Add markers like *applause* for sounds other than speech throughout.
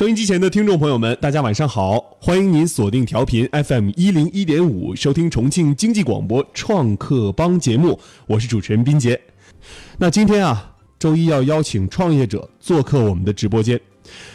收音机前的听众朋友们，大家晚上好！欢迎您锁定调频 FM 一零一点五，收听重庆经济广播创客帮节目，我是主持人斌杰。那今天啊，周一要邀请创业者做客我们的直播间。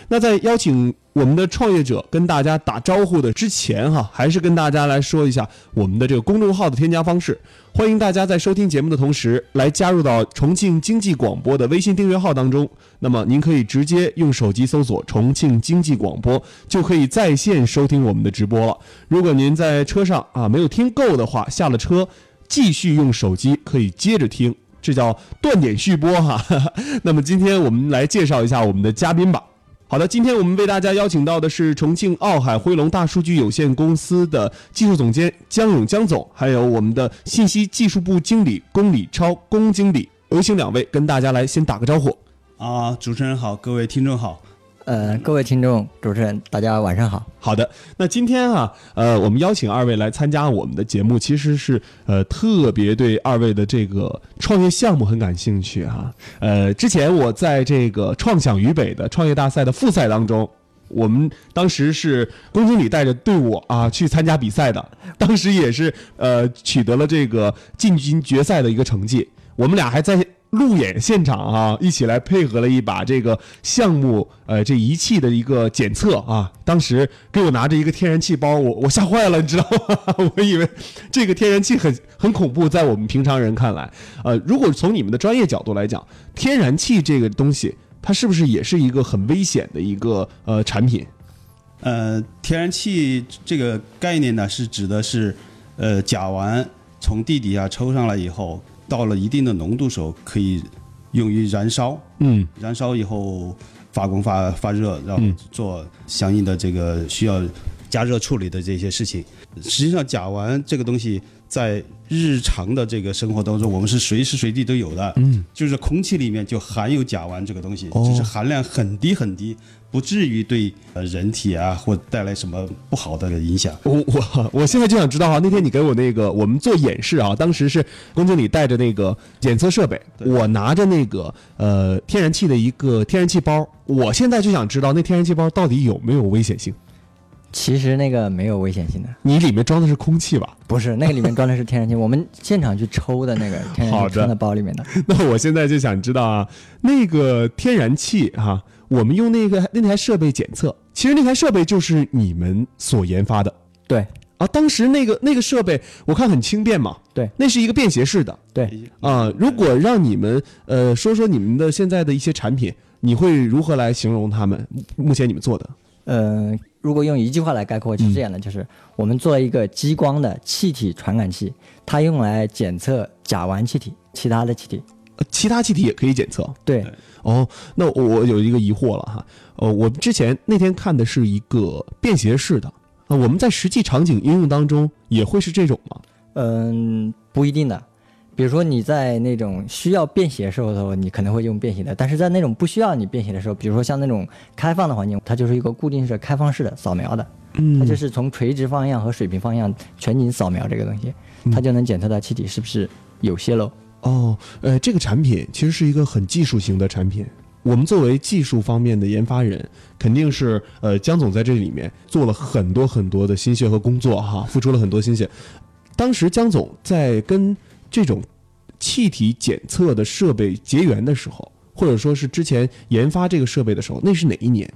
那在邀请我们的创业者跟大家打招呼的之前哈，还是跟大家来说一下我们的这个公众号的添加方式。欢迎大家在收听节目的同时，来加入到重庆经济广播的微信订阅号当中。那么您可以直接用手机搜索“重庆经济广播”，就可以在线收听我们的直播了。如果您在车上啊没有听够的话，下了车继续用手机可以接着听，这叫断点续播哈。*laughs* 那么今天我们来介绍一下我们的嘉宾吧。好的，今天我们为大家邀请到的是重庆奥海辉龙大数据有限公司的技术总监江勇江总，还有我们的信息技术部经理龚礼超龚经理，有请两位跟大家来先打个招呼。啊，主持人好，各位听众好。呃，各位听众、主持人，大家晚上好。好的，那今天啊，呃，我们邀请二位来参加我们的节目，其实是呃特别对二位的这个创业项目很感兴趣哈。呃，之前我在这个创想渝北的创业大赛的复赛当中，我们当时是龚经理带着队伍啊去参加比赛的，当时也是呃取得了这个进军决赛的一个成绩。我们俩还在。路演现场啊，一起来配合了一把这个项目，呃，这仪器的一个检测啊。当时给我拿着一个天然气包，我 *laughs* 我吓坏了，你知道吗？我以为这个天然气很很恐怖，在我们平常人看来，呃，如果从你们的专业角度来讲，天然气这个东西，它是不是也是一个很危险的一个呃产品？呃，天然气这个概念呢，是指的是呃甲烷从地底下抽上来以后。到了一定的浓度时候，可以用于燃烧。嗯，燃烧以后发光发发热，然后做相应的这个需要加热处理的这些事情。实际上，甲烷这个东西在日常的这个生活当中，我们是随时随地都有的。嗯，就是空气里面就含有甲烷这个东西，只是含量很低很低。不至于对呃人体啊或带来什么不好的影响。我我我现在就想知道哈，那天你给我那个我们做演示啊，当时是龚经理带着那个检测设备，我拿着那个呃天然气的一个天然气包，我现在就想知道那天然气包到底有没有危险性？其实那个没有危险性的，你里面装的是空气吧？不是，那个里面装的是天然气，我们现场去抽的那个 *laughs* 天然气装在包里面的。那我现在就想知道啊，那个天然气哈。我们用那个那台设备检测，其实那台设备就是你们所研发的，对啊。当时那个那个设备我看很轻便嘛，对，那是一个便携式的，对啊。如果让你们呃说说你们的现在的一些产品，你会如何来形容他们？目前你们做的，呃，如果用一句话来概括，就是这样的，就是我们做了一个激光的气体传感器，它用来检测甲烷气体、其他的气体，其他气体也可以检测，对。哦，那我有一个疑惑了哈，呃，我之前那天看的是一个便携式的，啊，我们在实际场景应用当中也会是这种吗？嗯，不一定的，比如说你在那种需要便携时候，你可能会用便携的，但是在那种不需要你便携的时候，比如说像那种开放的环境，它就是一个固定式、开放式的扫描的，嗯，它就是从垂直方向和水平方向全景扫描这个东西，它就能检测到气体是不是有泄漏。哦，呃，这个产品其实是一个很技术型的产品。我们作为技术方面的研发人，肯定是呃，江总在这里面做了很多很多的心血和工作哈，付出了很多心血。当时江总在跟这种气体检测的设备结缘的时候，或者说是之前研发这个设备的时候，那是哪一年？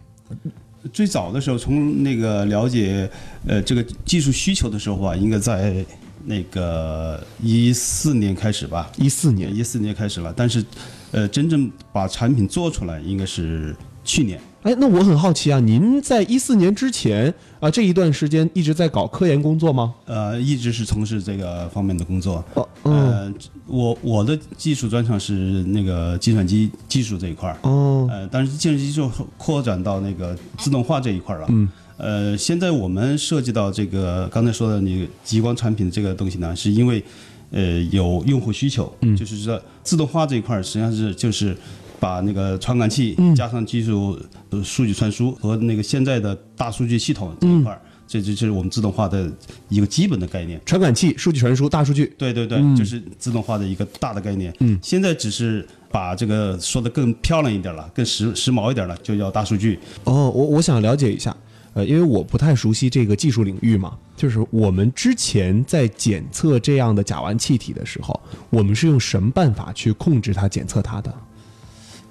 最早的时候，从那个了解呃这个技术需求的时候啊，应该在。那个一四年开始吧，一四年，一四年开始了，但是，呃，真正把产品做出来应该是去年。哎，那我很好奇啊，您在一四年之前啊这一段时间一直在搞科研工作吗？呃，一直是从事这个方面的工作。哦，呃，我我的技术专长是那个计算机技术这一块儿。哦，呃，但是计算机技术扩展到那个自动化这一块了。嗯。呃，现在我们涉及到这个刚才说的你激光产品这个东西呢，是因为呃有用户需求，嗯就是说自动化这一块实际上是就是把那个传感器加上技术数据传输和那个现在的大数据系统这一块儿这这就是我们自动化的一个基本的概念。传感器、数据传输、大数据。对对对，就是自动化的一个大的概念。嗯，现在只是把这个说的更漂亮一点了，更时时髦一点了，就叫大数据。哦，我我想了解一下，呃，因为我不太熟悉这个技术领域嘛，就是我们之前在检测这样的甲烷气体的时候，我们是用什么办法去控制它、检测它的？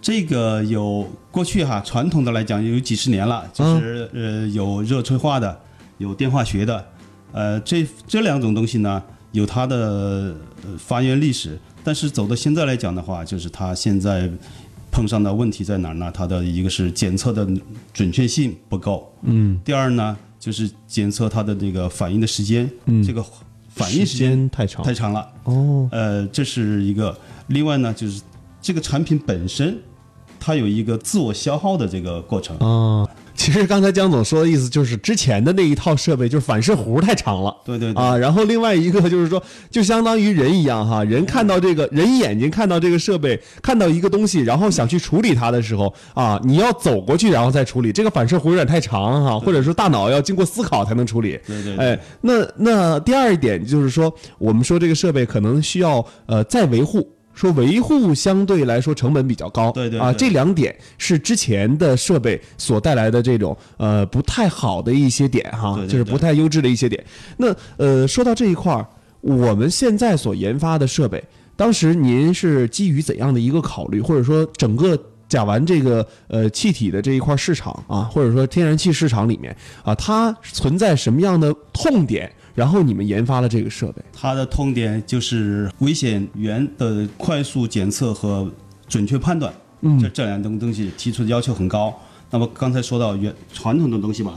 这个有过去哈，传统的来讲有几十年了，就是、呃有热催化的，有电化学的，呃这这两种东西呢有它的呃发源历史，但是走到现在来讲的话，就是它现在碰上的问题在哪儿呢？它的一个是检测的准确性不够，嗯，第二呢就是检测它的这个反应的时间，嗯，这个反应时间太长。太长了，哦，呃，这是一个。另外呢，就是这个产品本身，它有一个自我消耗的这个过程。啊，其实刚才江总说的意思就是之前的那一套设备就是反射弧太长了。对对对。啊，然后另外一个就是说，就相当于人一样哈，人看到这个人眼睛看到这个设备，看到一个东西，然后想去处理它的时候啊，你要走过去然后再处理，这个反射弧有点太长哈，或者说大脑要经过思考才能处理。对对对哎，那那第二一点就是说，我们说这个设备可能需要呃再维护。说维护相对来说成本比较高，啊，对对啊这两点是之前的设备所带来的这种呃不太好的一些点哈，就是不太优质的一些点。那呃，说到这一块儿，我们现在所研发的设备，当时您是基于怎样的一个考虑，或者说整个甲烷这个呃气体的这一块市场啊，或者说天然气市场里面啊，它存在什么样的痛点？然后你们研发了这个设备，它的痛点就是危险源的快速检测和准确判断，嗯，这这两种东西提出的要求很高。那么刚才说到原传统的东西吧，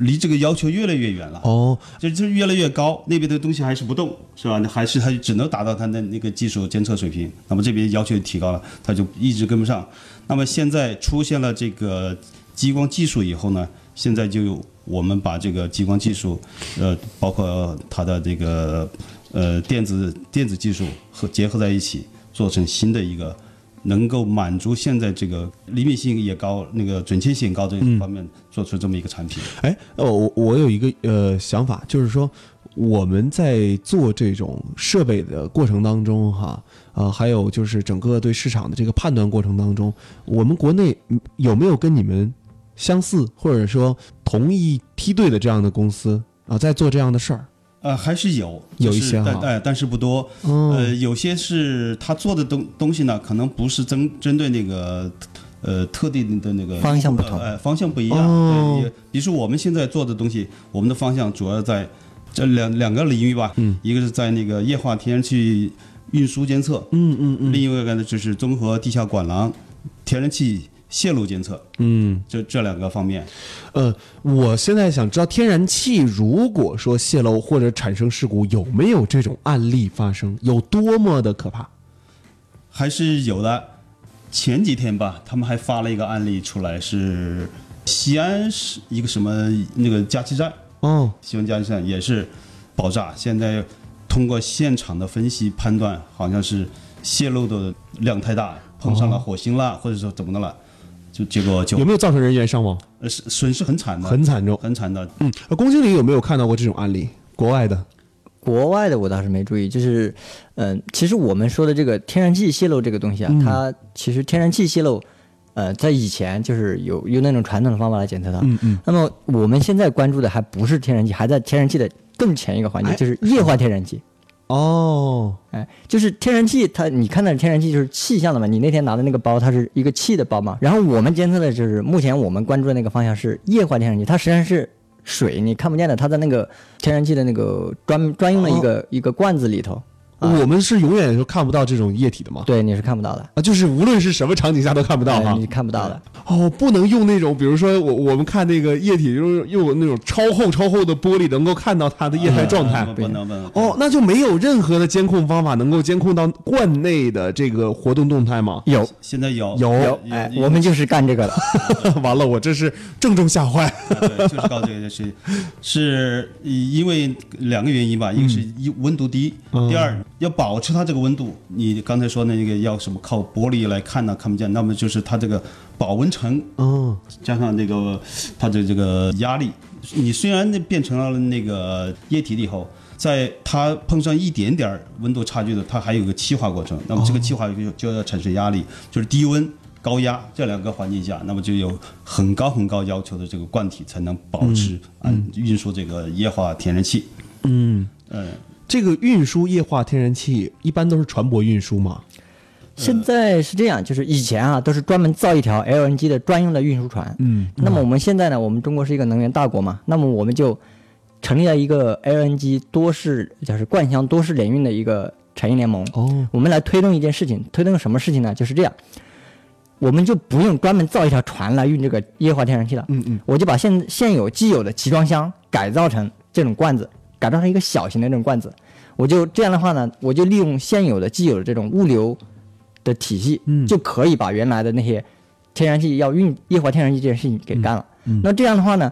离这个要求越来越远了。哦，就就是越来越高，那边的东西还是不动，是吧？那还是它只能达到它的那个技术监测水平。那么这边要求提高了，它就一直跟不上。那么现在出现了这个激光技术以后呢，现在就有我们把这个激光技术，呃，包括它的这个呃电子电子技术和结合在一起，做成新的一个。能够满足现在这个灵敏性也高、那个准确性高这方面，做出这么一个产品。哎，呃我我有一个呃想法，就是说我们在做这种设备的过程当中，哈，呃，还有就是整个对市场的这个判断过程当中，我们国内有没有跟你们相似或者说同一梯队的这样的公司啊，在做这样的事儿？呃，还是有，有一些哈但哎，但是不多。哦呃，有些是他做的东东西呢，可能不是针针对那个呃特定的那个方向不同呃，方向不一样。哦对，也比如说我们现在做的东西，我们的方向主要在这两两个领域吧。嗯，一个是在那个液化天然气运输监测，嗯嗯嗯另一个呢就是综合地下管廊天然气泄露监测，嗯，这这两个方面。呃，我现在想知道天然气如果说泄漏或者产生事故，有没有这种案例发生？有多么的可怕？还是有的。前几天吧，他们还发了一个案例出来，是西安是一个什么那个加气站，哦，西安加气站也是爆炸。现在通过现场的分析判断，好像是泄漏的量太大，碰上了火星了，或者说怎么的了，就结果就有没有造成人员伤亡？呃是损失很惨的，很惨重。很惨的。嗯，呃龚经理有没有看到过这种案例？国外的？国外的我倒是没注意，就是，嗯、其实我们说的这个天然气泄漏这个东西啊，它其实天然气泄漏，呃，在以前就是有用那种传统的方法来检测它。嗯嗯。那么我们现在关注的还不是天然气，还在天然气的更前一个环节，哎就是液化天然气。哦，哎，就是天然气，它你看到的天然气就是气象的嘛？你那天拿的那个包，它是一个气的包嘛。然后我们监测的就是目前我们关注的那个方向是液化天然气，它实际上是水，你看不见的，它在那个天然气的那个专专用的一个、一个罐子里头，我们是永远都看不到这种液体的吗？对，你是看不到的，啊，就是无论是什么场景下都看不到哈哎你。看不到的。哦，不能用那种，比如说我我们看那个液体，就是用那种超厚超厚的玻璃，能够看到它的液态状态。不不能不能。哦，那就没有任何的监控方法能够监控到罐内的这个活动动态吗？有现在有有有，哎，我们就是干这个的。*laughs* 完了，我这是正中下怀。对，就是搞这个是是因为两个原因吧，一个是一温度低，第二要保持它这个温度。你刚才说那个要什么靠玻璃来看呢？看不见，那么就是它这个保温层哦，加上这个它的这个压力你虽然那变成了那个液体了以后，在它碰上一点点儿温度差距的，它还有个气化过程。那么这个气化就就要产生压力，就是低温、高压这两个环境下，那么就有很高很高要求的这个罐体才能保持嗯运输这个液化天然气。嗯，嗯，这个运输液化天然气一般都是船舶运输吗？现在是这样，就是以前啊都是专门造一条 LNG 的专用的运输船，嗯那么我们现在呢，我们中国是一个能源大国嘛，那么我们就成立了一个 LNG 多式，就是灌箱多式联运的一个产业联盟。哦，我们来推动一件事情，推动什么事情呢？就是这样，我们就不用专门造一条船来运这个液化天然气了，嗯嗯，我就把现现有既有的集装箱改造成这种罐子，改造成一个小型的那种罐子，我就这样的话呢，我就利用现有的既有的这种物流的体系，嗯就可以把原来的那些天然气要运液化天然气这件事情给干了。嗯那这样的话呢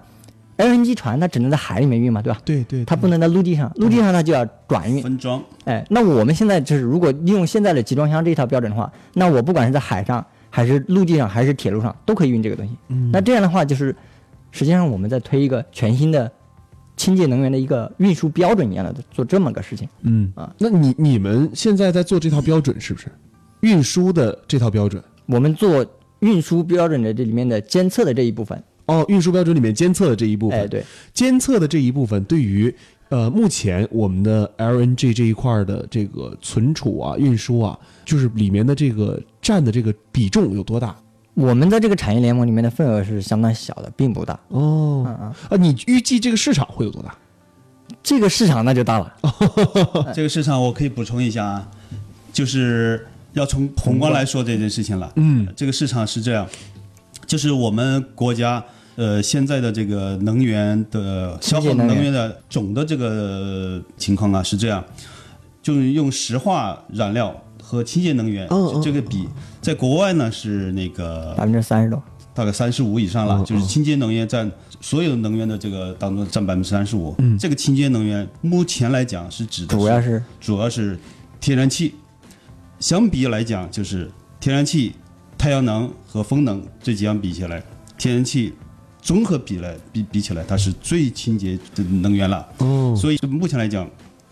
，LNG 船它只能在海里面运嘛，对吧？对对，它不能在陆地上，陆地上它就要转运。分装。哎，那我们现在就是如果利用现在的集装箱这一套标准的话，那我不管是在海上，还是陆地上，还是铁路上，都可以运这个东西。嗯那这样的话，就是实际上我们在推一个全新的清洁能源的一个运输标准一样的做这么个事情。嗯啊，那你你们现在在做这套标准是不是？运输的这套标准？我们做运输标准的这里面的监测的这一部分，哦，运输标准里面监测的这一部分，哎，对，监测的这一部分对于呃目前我们的 LNG 这一块的这个存储啊、运输啊，就是里面的这个占的这个比重有多大？我们在这个产业联盟里面的份额是相当小的，并不大。哦，嗯嗯，啊，你预计这个市场会有多大？这个市场那就大了。这个市场我可以补充一下啊，就是要从宏观来说这件事情了。嗯，这个市场是这样，就是我们国家呃现在的这个能源的消耗能源的总的这个情况啊是这样，就是用石化燃料和清洁能源这个比，在国外呢是那个百分之三十多，大概三十五以上了，嗯就是清洁能源占所有能源的这个当中占百分之三十五。嗯。这个清洁能源目前来讲是指的主要是主要是天然气，相比来讲就是天然气、太阳能和风能这几样比起来，天然气综合比来比比起来，它是最清洁的能源了。哦，所以目前来讲，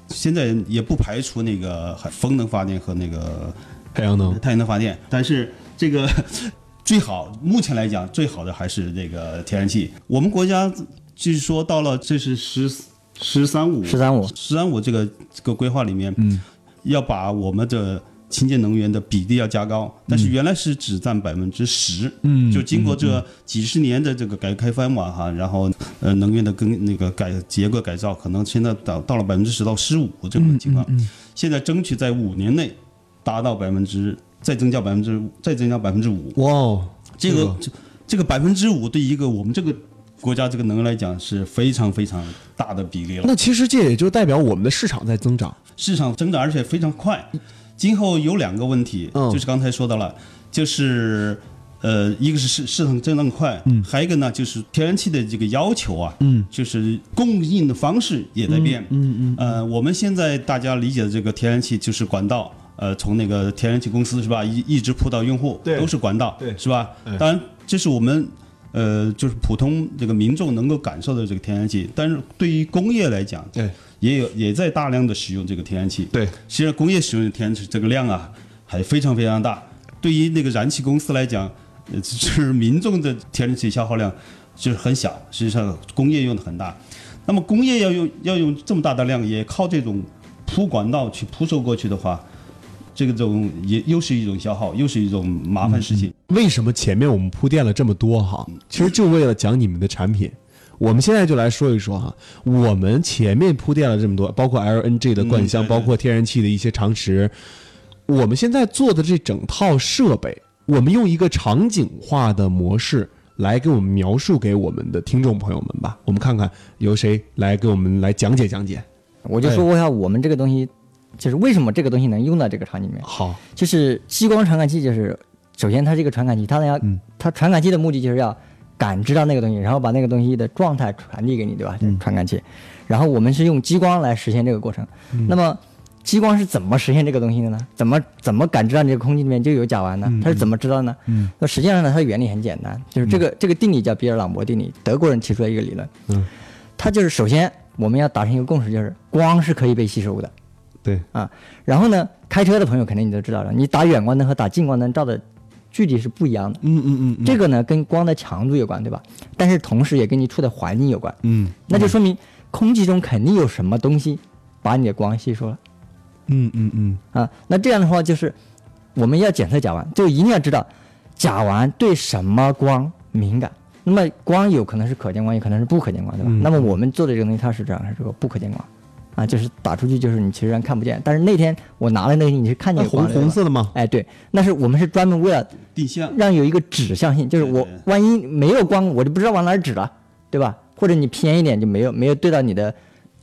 现在也不排除那个风能发电和那个太阳能，太阳能发电，但是这个 *laughs* 最好目前来讲最好的还是这个天然气。我们国家据说到了这是十十三五。十三五，十三五这个这个规划里面，嗯，要把我们的清洁能源的比例要加高，但是原来是只占百分之十，嗯。就经过这几十年的这个改革开放嘛哈，然后呃能源的更那个改结构改造，可能现在到到了百分之十到十五这种情况，嗯。现在争取在五年内达到百分之再增加百分之再增加百分之五，哇哦，这个这这个百分之五对一个我们这个国家这个能源来讲是非常非常大的比例了。那其实这也就代表我们的市场在增长。市场增长而且非常快。今后有两个问题，嗯就是刚才说到了，就是呃，一个是市市场增长快，嗯，还有一个呢就是天然气的这个要求啊，嗯，就是供应的方式也在变，嗯嗯，呃，我们现在大家理解的这个天然气就是管道。呃，从那个天然气公司是吧，一一直铺到用户，对都是管道，对是吧？哎当然，这是我们呃，就是普通这个民众能够感受的这个天然气，但是对于工业来讲，对也有也在大量的使用这个天然气。对，实际上工业使用的天然气这个量啊，还非常非常大。对于那个燃气公司来讲，呃，就是 *laughs* 民众的天然气消耗量就是很小，实际上工业用的很大。那么工业要用要用这么大的量，也靠这种铺管道去铺售过去的话，这个种也又是一种消耗，又是一种麻烦事情。为什么前面我们铺垫了这么多哈？其实就为了讲你们的产品。我们现在就来说一说哈，我们前面铺垫了这么多，包括 LNG 的灌箱，嗯对对包括天然气的一些常识。我们现在做的这整套设备，我们用一个场景化的模式来给我们描述给我们的听众朋友们吧。我们看看由谁来给我们来讲解讲解。我就说一下我们这个东西，就是为什么这个东西能用到这个场景里面。好，就是激光传感器，就是首先它是一个传感器，它要、嗯它传感器的目的就是要感知到那个东西，然后把那个东西的状态传递给你，对吧？这是传感器。然后我们是用激光来实现这个过程。那么激光是怎么实现这个东西的呢？怎么怎么感知到你这个空气里面就有甲烷呢？它是怎么知道呢？嗯那实际上呢，它的原理很简单，就是这个、这个定理叫比尔朗博定理，德国人提出来一个理论。嗯它就是首先我们要达成一个共识，就是光是可以被吸收的对，啊。然后呢，开车的朋友肯定你都知道了，你打远光灯和打近光灯照的距离是不一样的。嗯嗯嗯嗯这个呢跟光的强度有关，对吧？但是同时也跟你处的环境有关，嗯那就说明空气中肯定有什么东西把你的光吸收了嗯嗯嗯啊。那这样的话就是我们要检测甲烷，就一定要知道甲烷对什么光敏感。那么光有可能是可见光，也可能是不可见光，对吧？嗯那么我们做的这个东西，它是这样，是这个不可见光，啊，就是打出去就是你其实上看不见，但是那天我拿了那个你是看见红红色的吗？哎，对，那是我们是专门为了定向让有一个指向性，就是我万一没有光，我就不知道往哪儿指了，对吧？或者你偏一点就没有没有对到你的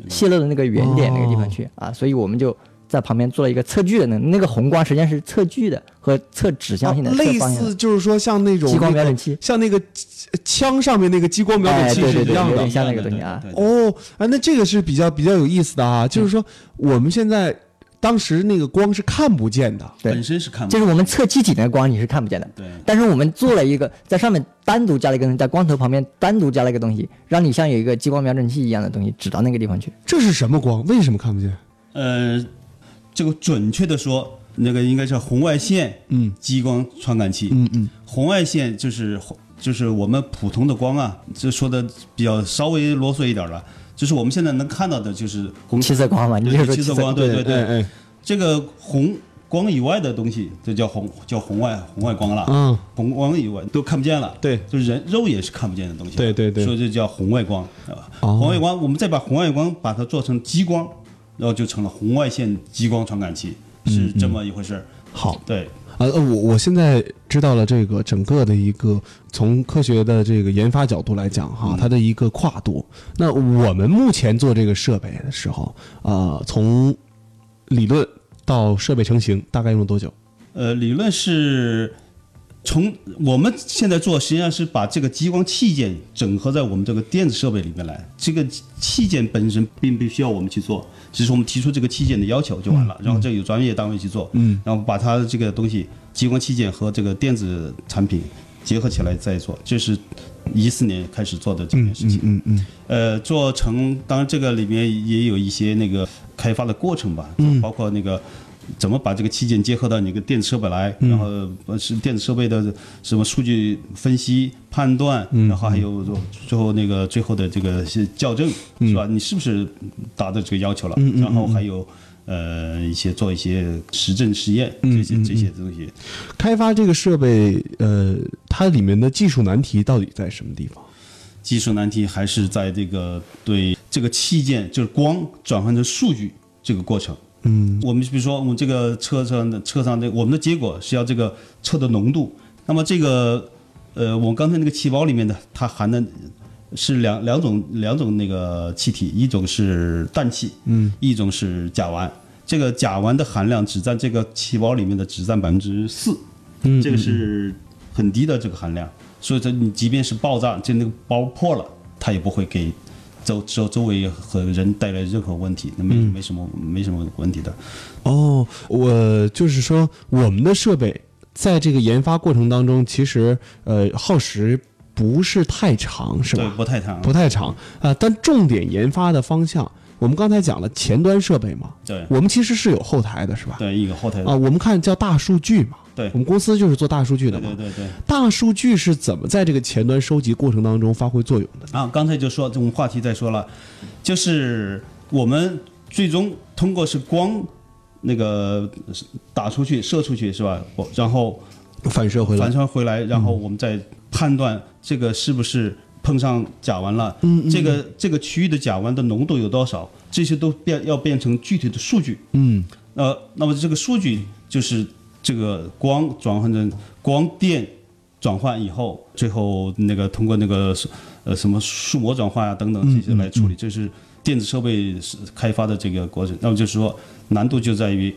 泄露的那个原点那个地方去啊，所以我们就在旁边做了一个测距的那那个红光实际上是测距的和测指向性的，啊类似就是说像那种激光瞄准器像那个枪上面那个激光瞄准哎，器对对对，是一样的有点。像那个东西啊。哦，啊，那这个是比较比较有意思的啊，就是说我们现在当时那个光是看不见的，对本身是看不见就是我们测机体那个光你是看不见的，对但是我们做了一个在上面单独加了一个东西，在光头旁边单独加了一个东西，让你像有一个激光瞄准器一样的东西指到那个地方去。这是什么光？为什么看不见？呃，这个准确的说，那个应该叫红外线嗯。激光传感器。嗯嗯。红外线就是就是我们普通的光啊，这说的比较稍微啰嗦一点了，就是我们现在能看到的就是红七色光嘛，你就对说七色光，对对对，哎哎这个红光以外的东西，就叫红叫红外红外光了。嗯，红光以外都看不见了，对。就是人肉眼是看不见的东西，对对对。所以这叫红外光，对吧？哦。红外光，我们再把红外光把它做成激光，然后就成了红外线激光传感器，是这么一回事儿。好，对，呃，呃我我现在知道了这个整个的一个从科学的这个研发角度来讲哈，它的一个跨度。那我们目前做这个设备的时候，呃，从理论到设备成型大概用了多久？呃，理论是从我们现在做，实际上是把这个激光器件整合在我们这个电子设备里面来。这个器件本身并不需要我们去做，只是我们提出这个器件的要求就完了，然后这有专业单位去做，嗯，然后把它这个东西激光器件和这个电子产品结合起来再做，这是一四年开始做的这件事情。嗯嗯呃，做成当然这个里面也有一些那个开发的过程吧，嗯，包括那个怎么把这个器件结合到你个电子设备来，然后呃是电子设备的什么数据分析判断，然后还有最后那个最后的这个是校正，是吧？你是不是达到这个要求了？然后还有。呃，一些做一些实证实验，这些这些东西，开发这个设备，呃，它里面的技术难题到底在什么地方？技术难题还是在这个对这个器件，就是光转换成数据这个过程。嗯，我们比如说我们这个车上的车上的我们的结果是要这个车的浓度，那么这个呃，我们刚才那个气包里面的它含的是两两种两种那个气体，一种是氮气，嗯，一种是甲烷。这个甲烷的含量只占这个气包里面的只占百分之四，嗯，这个是很低的这个含量。所以说你即便是爆炸，就那个包破了，它也不会给周周周围和人带来任何问题，那没没什么没什么问题的。哦，我就是说，我们的设备在这个研发过程当中，其实呃耗时不是太长，是对，吧？不太长。不太长啊、呃但重点研发的方向，我们刚才讲了前端设备嘛，对我们其实是有后台的，是吧？对，一个后台。啊，我们看叫大数据嘛，对我们公司就是做大数据的嘛。对对对对。大数据是怎么在这个前端收集过程当中发挥作用的？啊，刚才就说这种话题再说了，就是我们最终通过是光那个打出去、射出去是吧？我然后反射回来反，射回来，然后我们再判断这个是不是碰上甲烷了，嗯这个这个区域的甲烷的浓度有多少，这些都变要变成具体的数据。嗯呃，那么这个数据就是这个光转换成光电转换以后，最后那个通过那个呃什么数模转换啊等等这些来处理，这是电子设备是开发的这个过程。那么就是说难度就在于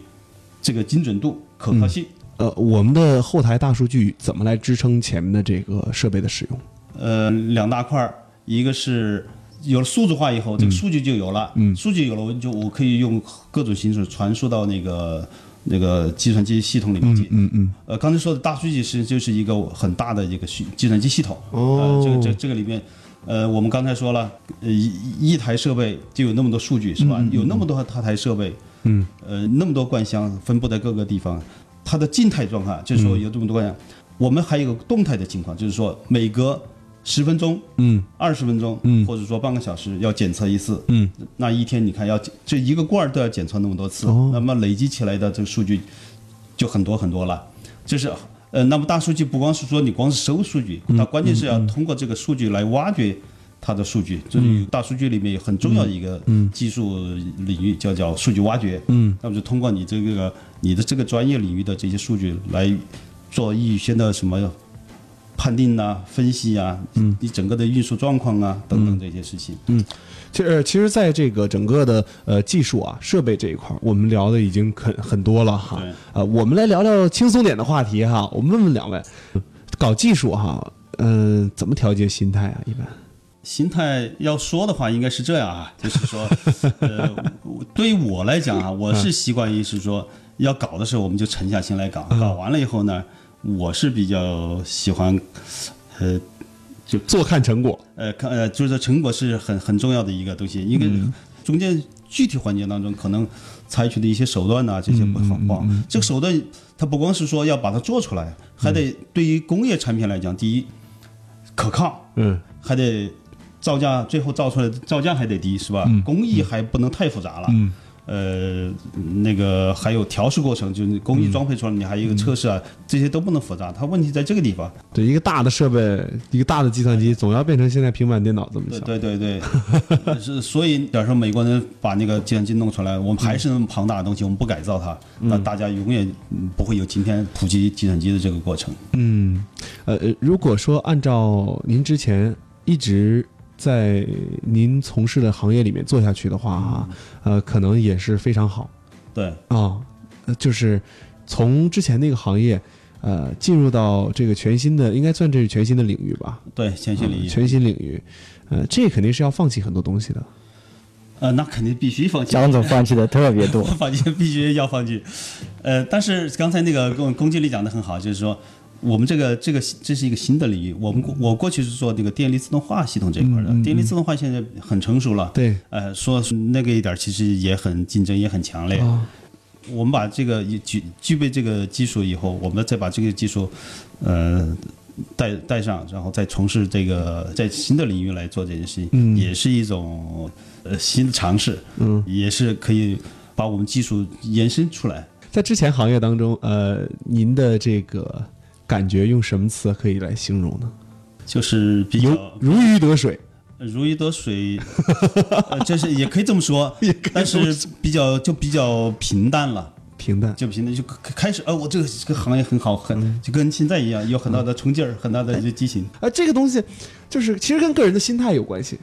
这个精准度、可靠性。呃，我们的后台大数据怎么来支撑前面的这个设备的使用？呃，两大块儿，一个是有了数字化以后，这个数据就有了，嗯，数据有了，我就我可以用各种形式传输到那个那个计算机系统里面去，嗯嗯，呃，刚才说的大数据是就是一个很大的一个系计算机系统，哦。呃，这个这这个里面呃，我们刚才说了，呃，一一台设备就有那么多数据，是吧？有那么多套台设备，嗯，呃，那么多罐箱分布在各个地方，它的静态状态就是说有这么多罐箱。我们还有个动态的情况，就是说每隔十分钟、嗯。二十分钟，嗯。或者说半个小时要检测一次，嗯，那一天你看要这一个罐儿都要检测那么多次，哦。那么累积起来的这个数据就很多很多了。就是呃，那么大数据不光是说你光是收数据，嗯。它关键是要通过这个数据来挖掘它的数据。这嗯是大数据里面有很重要的一个技术领域，叫叫数据挖掘。嗯，那么就通过你这个你的这个专业领域的这些数据来做预先的什么判定呐、分析啊，嗯，你整个的运输状况啊等等这些事情。嗯其实，其实，在这个整个的呃技术啊、设备这一块，我们聊的已经很很多了哈对。呃，我们来聊聊轻松点的话题哈。我们问问两位，*laughs* 搞技术哈，嗯、怎么调节心态啊？一般，心态要说的话，应该是这样啊，*laughs* 就是说，呃，对于我来讲啊，我是习惯于是说，要搞的时候我们就沉下心来搞，搞完了以后呢，我是比较喜欢，呃，就坐看成果。呃，看呃，就是成果是很很重要的一个东西，因为中间具体环节当中可能采取的一些手段呐、这些不好不好。这个手段它不光是说要把它做出来，还得对于工业产品来讲，第一可靠，嗯还得造价，最后造出来的造价还得低，是吧？工艺还不能太复杂了。嗯呃，那个还有调试过程，就是工艺装配出来，你还有一个测试啊，这些都不能复杂。它问题在这个地方。对，一个大的设备，一个大的计算机，总要变成现在平板电脑这么对小。对对对，呃是所以假如说美国人把那个计算机弄出来，我们还是那么庞大的东西，我们不改造它，那大家永远嗯不会有今天普及计算机的这个过程。嗯，呃，呃如果说按照您之前一直在您从事的行业里面做下去的话哈，呃，可能也是非常好对，啊、呃就是从之前那个行业，呃，进入到这个全新的，应该算这是全新的领域吧？对，全新领域，嗯全新领域，呃，这肯定是要放弃很多东西的。呃，那肯定必须放弃。江总放弃的特别多。*laughs* 放弃必须要放弃。呃，但是刚才那个龚龚经理讲的很好，就是说我们这个这个这是一个新的领域。我们我过去是做这个电力自动化系统这一块的，电力自动化现在很成熟了。对，呃，说那个一点其实也很竞争也很强烈。啊，我们把这个具具备这个技术以后，我们再把这个技术，呃。带带上，然后再从事这个在新的领域来做这件事情，嗯也是一种呃新的尝试，嗯，也是可以把我们技术延伸出来。在之前行业当中，呃，您的这个感觉用什么词可以来形容呢？就是比如较如鱼得水，如鱼得水，*laughs* 呃，这是也可以这么说，但是比较就比较平淡了，平淡。就平淡就开开始，呃，我这个这个行业很好，很就跟现在一样，有很大的冲劲儿，很大的这激情。啊，这个东西就是其实跟个人的心态有关系。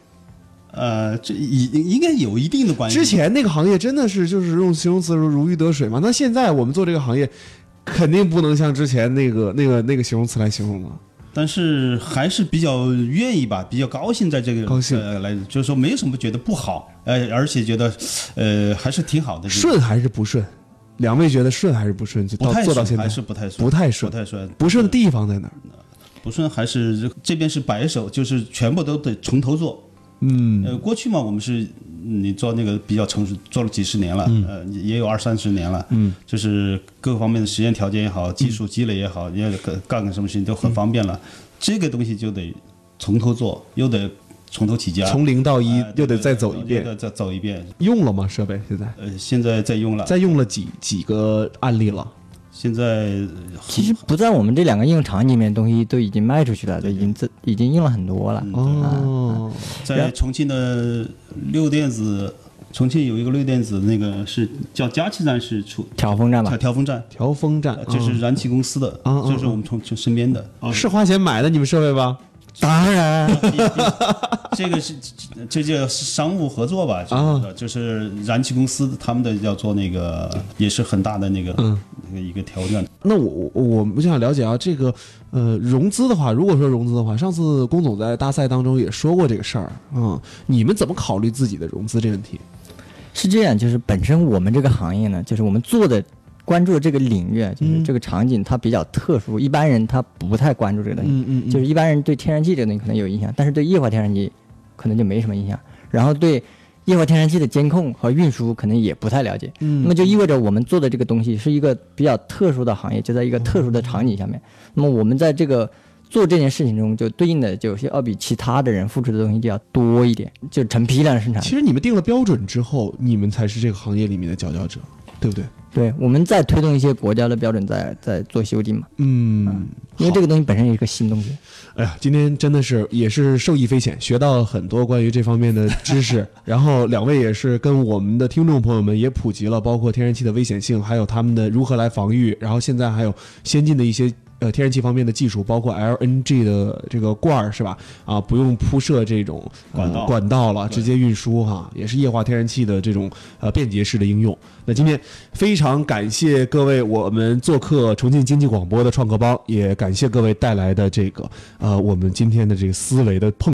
呃，这应应该有一定的关系。之前那个行业真的是就是用形容词说如鱼得水嘛，那现在我们做这个行业，肯定不能像之前那个那个那个形容词来形容了。但是还是比较愿意吧，比较高兴在这个高兴呃来，就是说没有什么觉得不好，呃，而且觉得呃还是挺好的。顺还是不顺？两位觉得顺还是不顺？就做到现在还是不太顺，不太顺不，太顺，不顺的地方在哪儿？不顺还是这这边是白手，就是全部都得从头做。嗯呃，过去嘛，我们是嗯你做那个比较成熟，做了几十年了，呃，也有二三十年了，嗯，就是各方面的实验条件也好，技术积累也好，也干干个什么事情都很方便了。这个东西就得从头做，又得从头起家，从零到一哎又得再走一又遍。得再走一遍。用了吗？设备现在呃，现在在用了，在用了几几个案例了？现在其实不在我们这两个应用场里面，东西都已经卖出去了，都已经这已经用了很多了。嗯哦，在重庆的六电子，重庆有一个六电子，那个是叫加气站是出调风站吧。调，调风站，调风站呃，这是燃气公司的，就是我们重庆身边的。哦是花钱买的你们设备吧？当然 *laughs* 这个是这叫商务合作吧？啊就是就是燃气公司他们的要做那个也是很大的那个嗯那个一个条件。那我我我们就想了解啊，这个呃融资的话，如果说融资的话，上次龚总在大赛当中也说过这个事儿，嗯，你们怎么考虑自己的融资这个问题？是这样，就是本身我们这个行业呢，就是我们做的关注这个领域，啊就是嗯这个场景它比较特殊，一般人他不太关注这个东西。嗯嗯，就是一般人对天然气这个东西可能有影响，但是对液化天然气可能就没什么影响。然后对液化天然气的监控和运输可能也不太了解。嗯那么就意味着我们做的这个东西是一个比较特殊的行业，就在一个特殊的场景下面。那么我们在这个做这件事情中，就对应的就是要比其他的人付出的东西就要多一点，就成批量生产。其实你们定了标准之后，你们才是这个行业里面的佼佼者，对不对？对，我们在推动一些国家的标准在，在做修订嘛，嗯，因为这个东西本身也是个新东西。哎呀，今天真的是也是受益匪浅，学到了很多关于这方面的知识。*laughs* 然后两位也是跟我们的听众朋友们也普及了，包括天然气的危险性，还有他们的如何来防御。然后现在还有先进的一些呃天然气方面的技术，包括 LNG 的这个罐儿是吧？啊，不用铺设这种、呃管道管道了，直接运输哈，也是液化天然气的这种呃便捷式的应用。那今天非常感谢各位我们做客重庆经济广播的创客帮，也感谢各位带来的这个呃我们今天的这个思维的碰。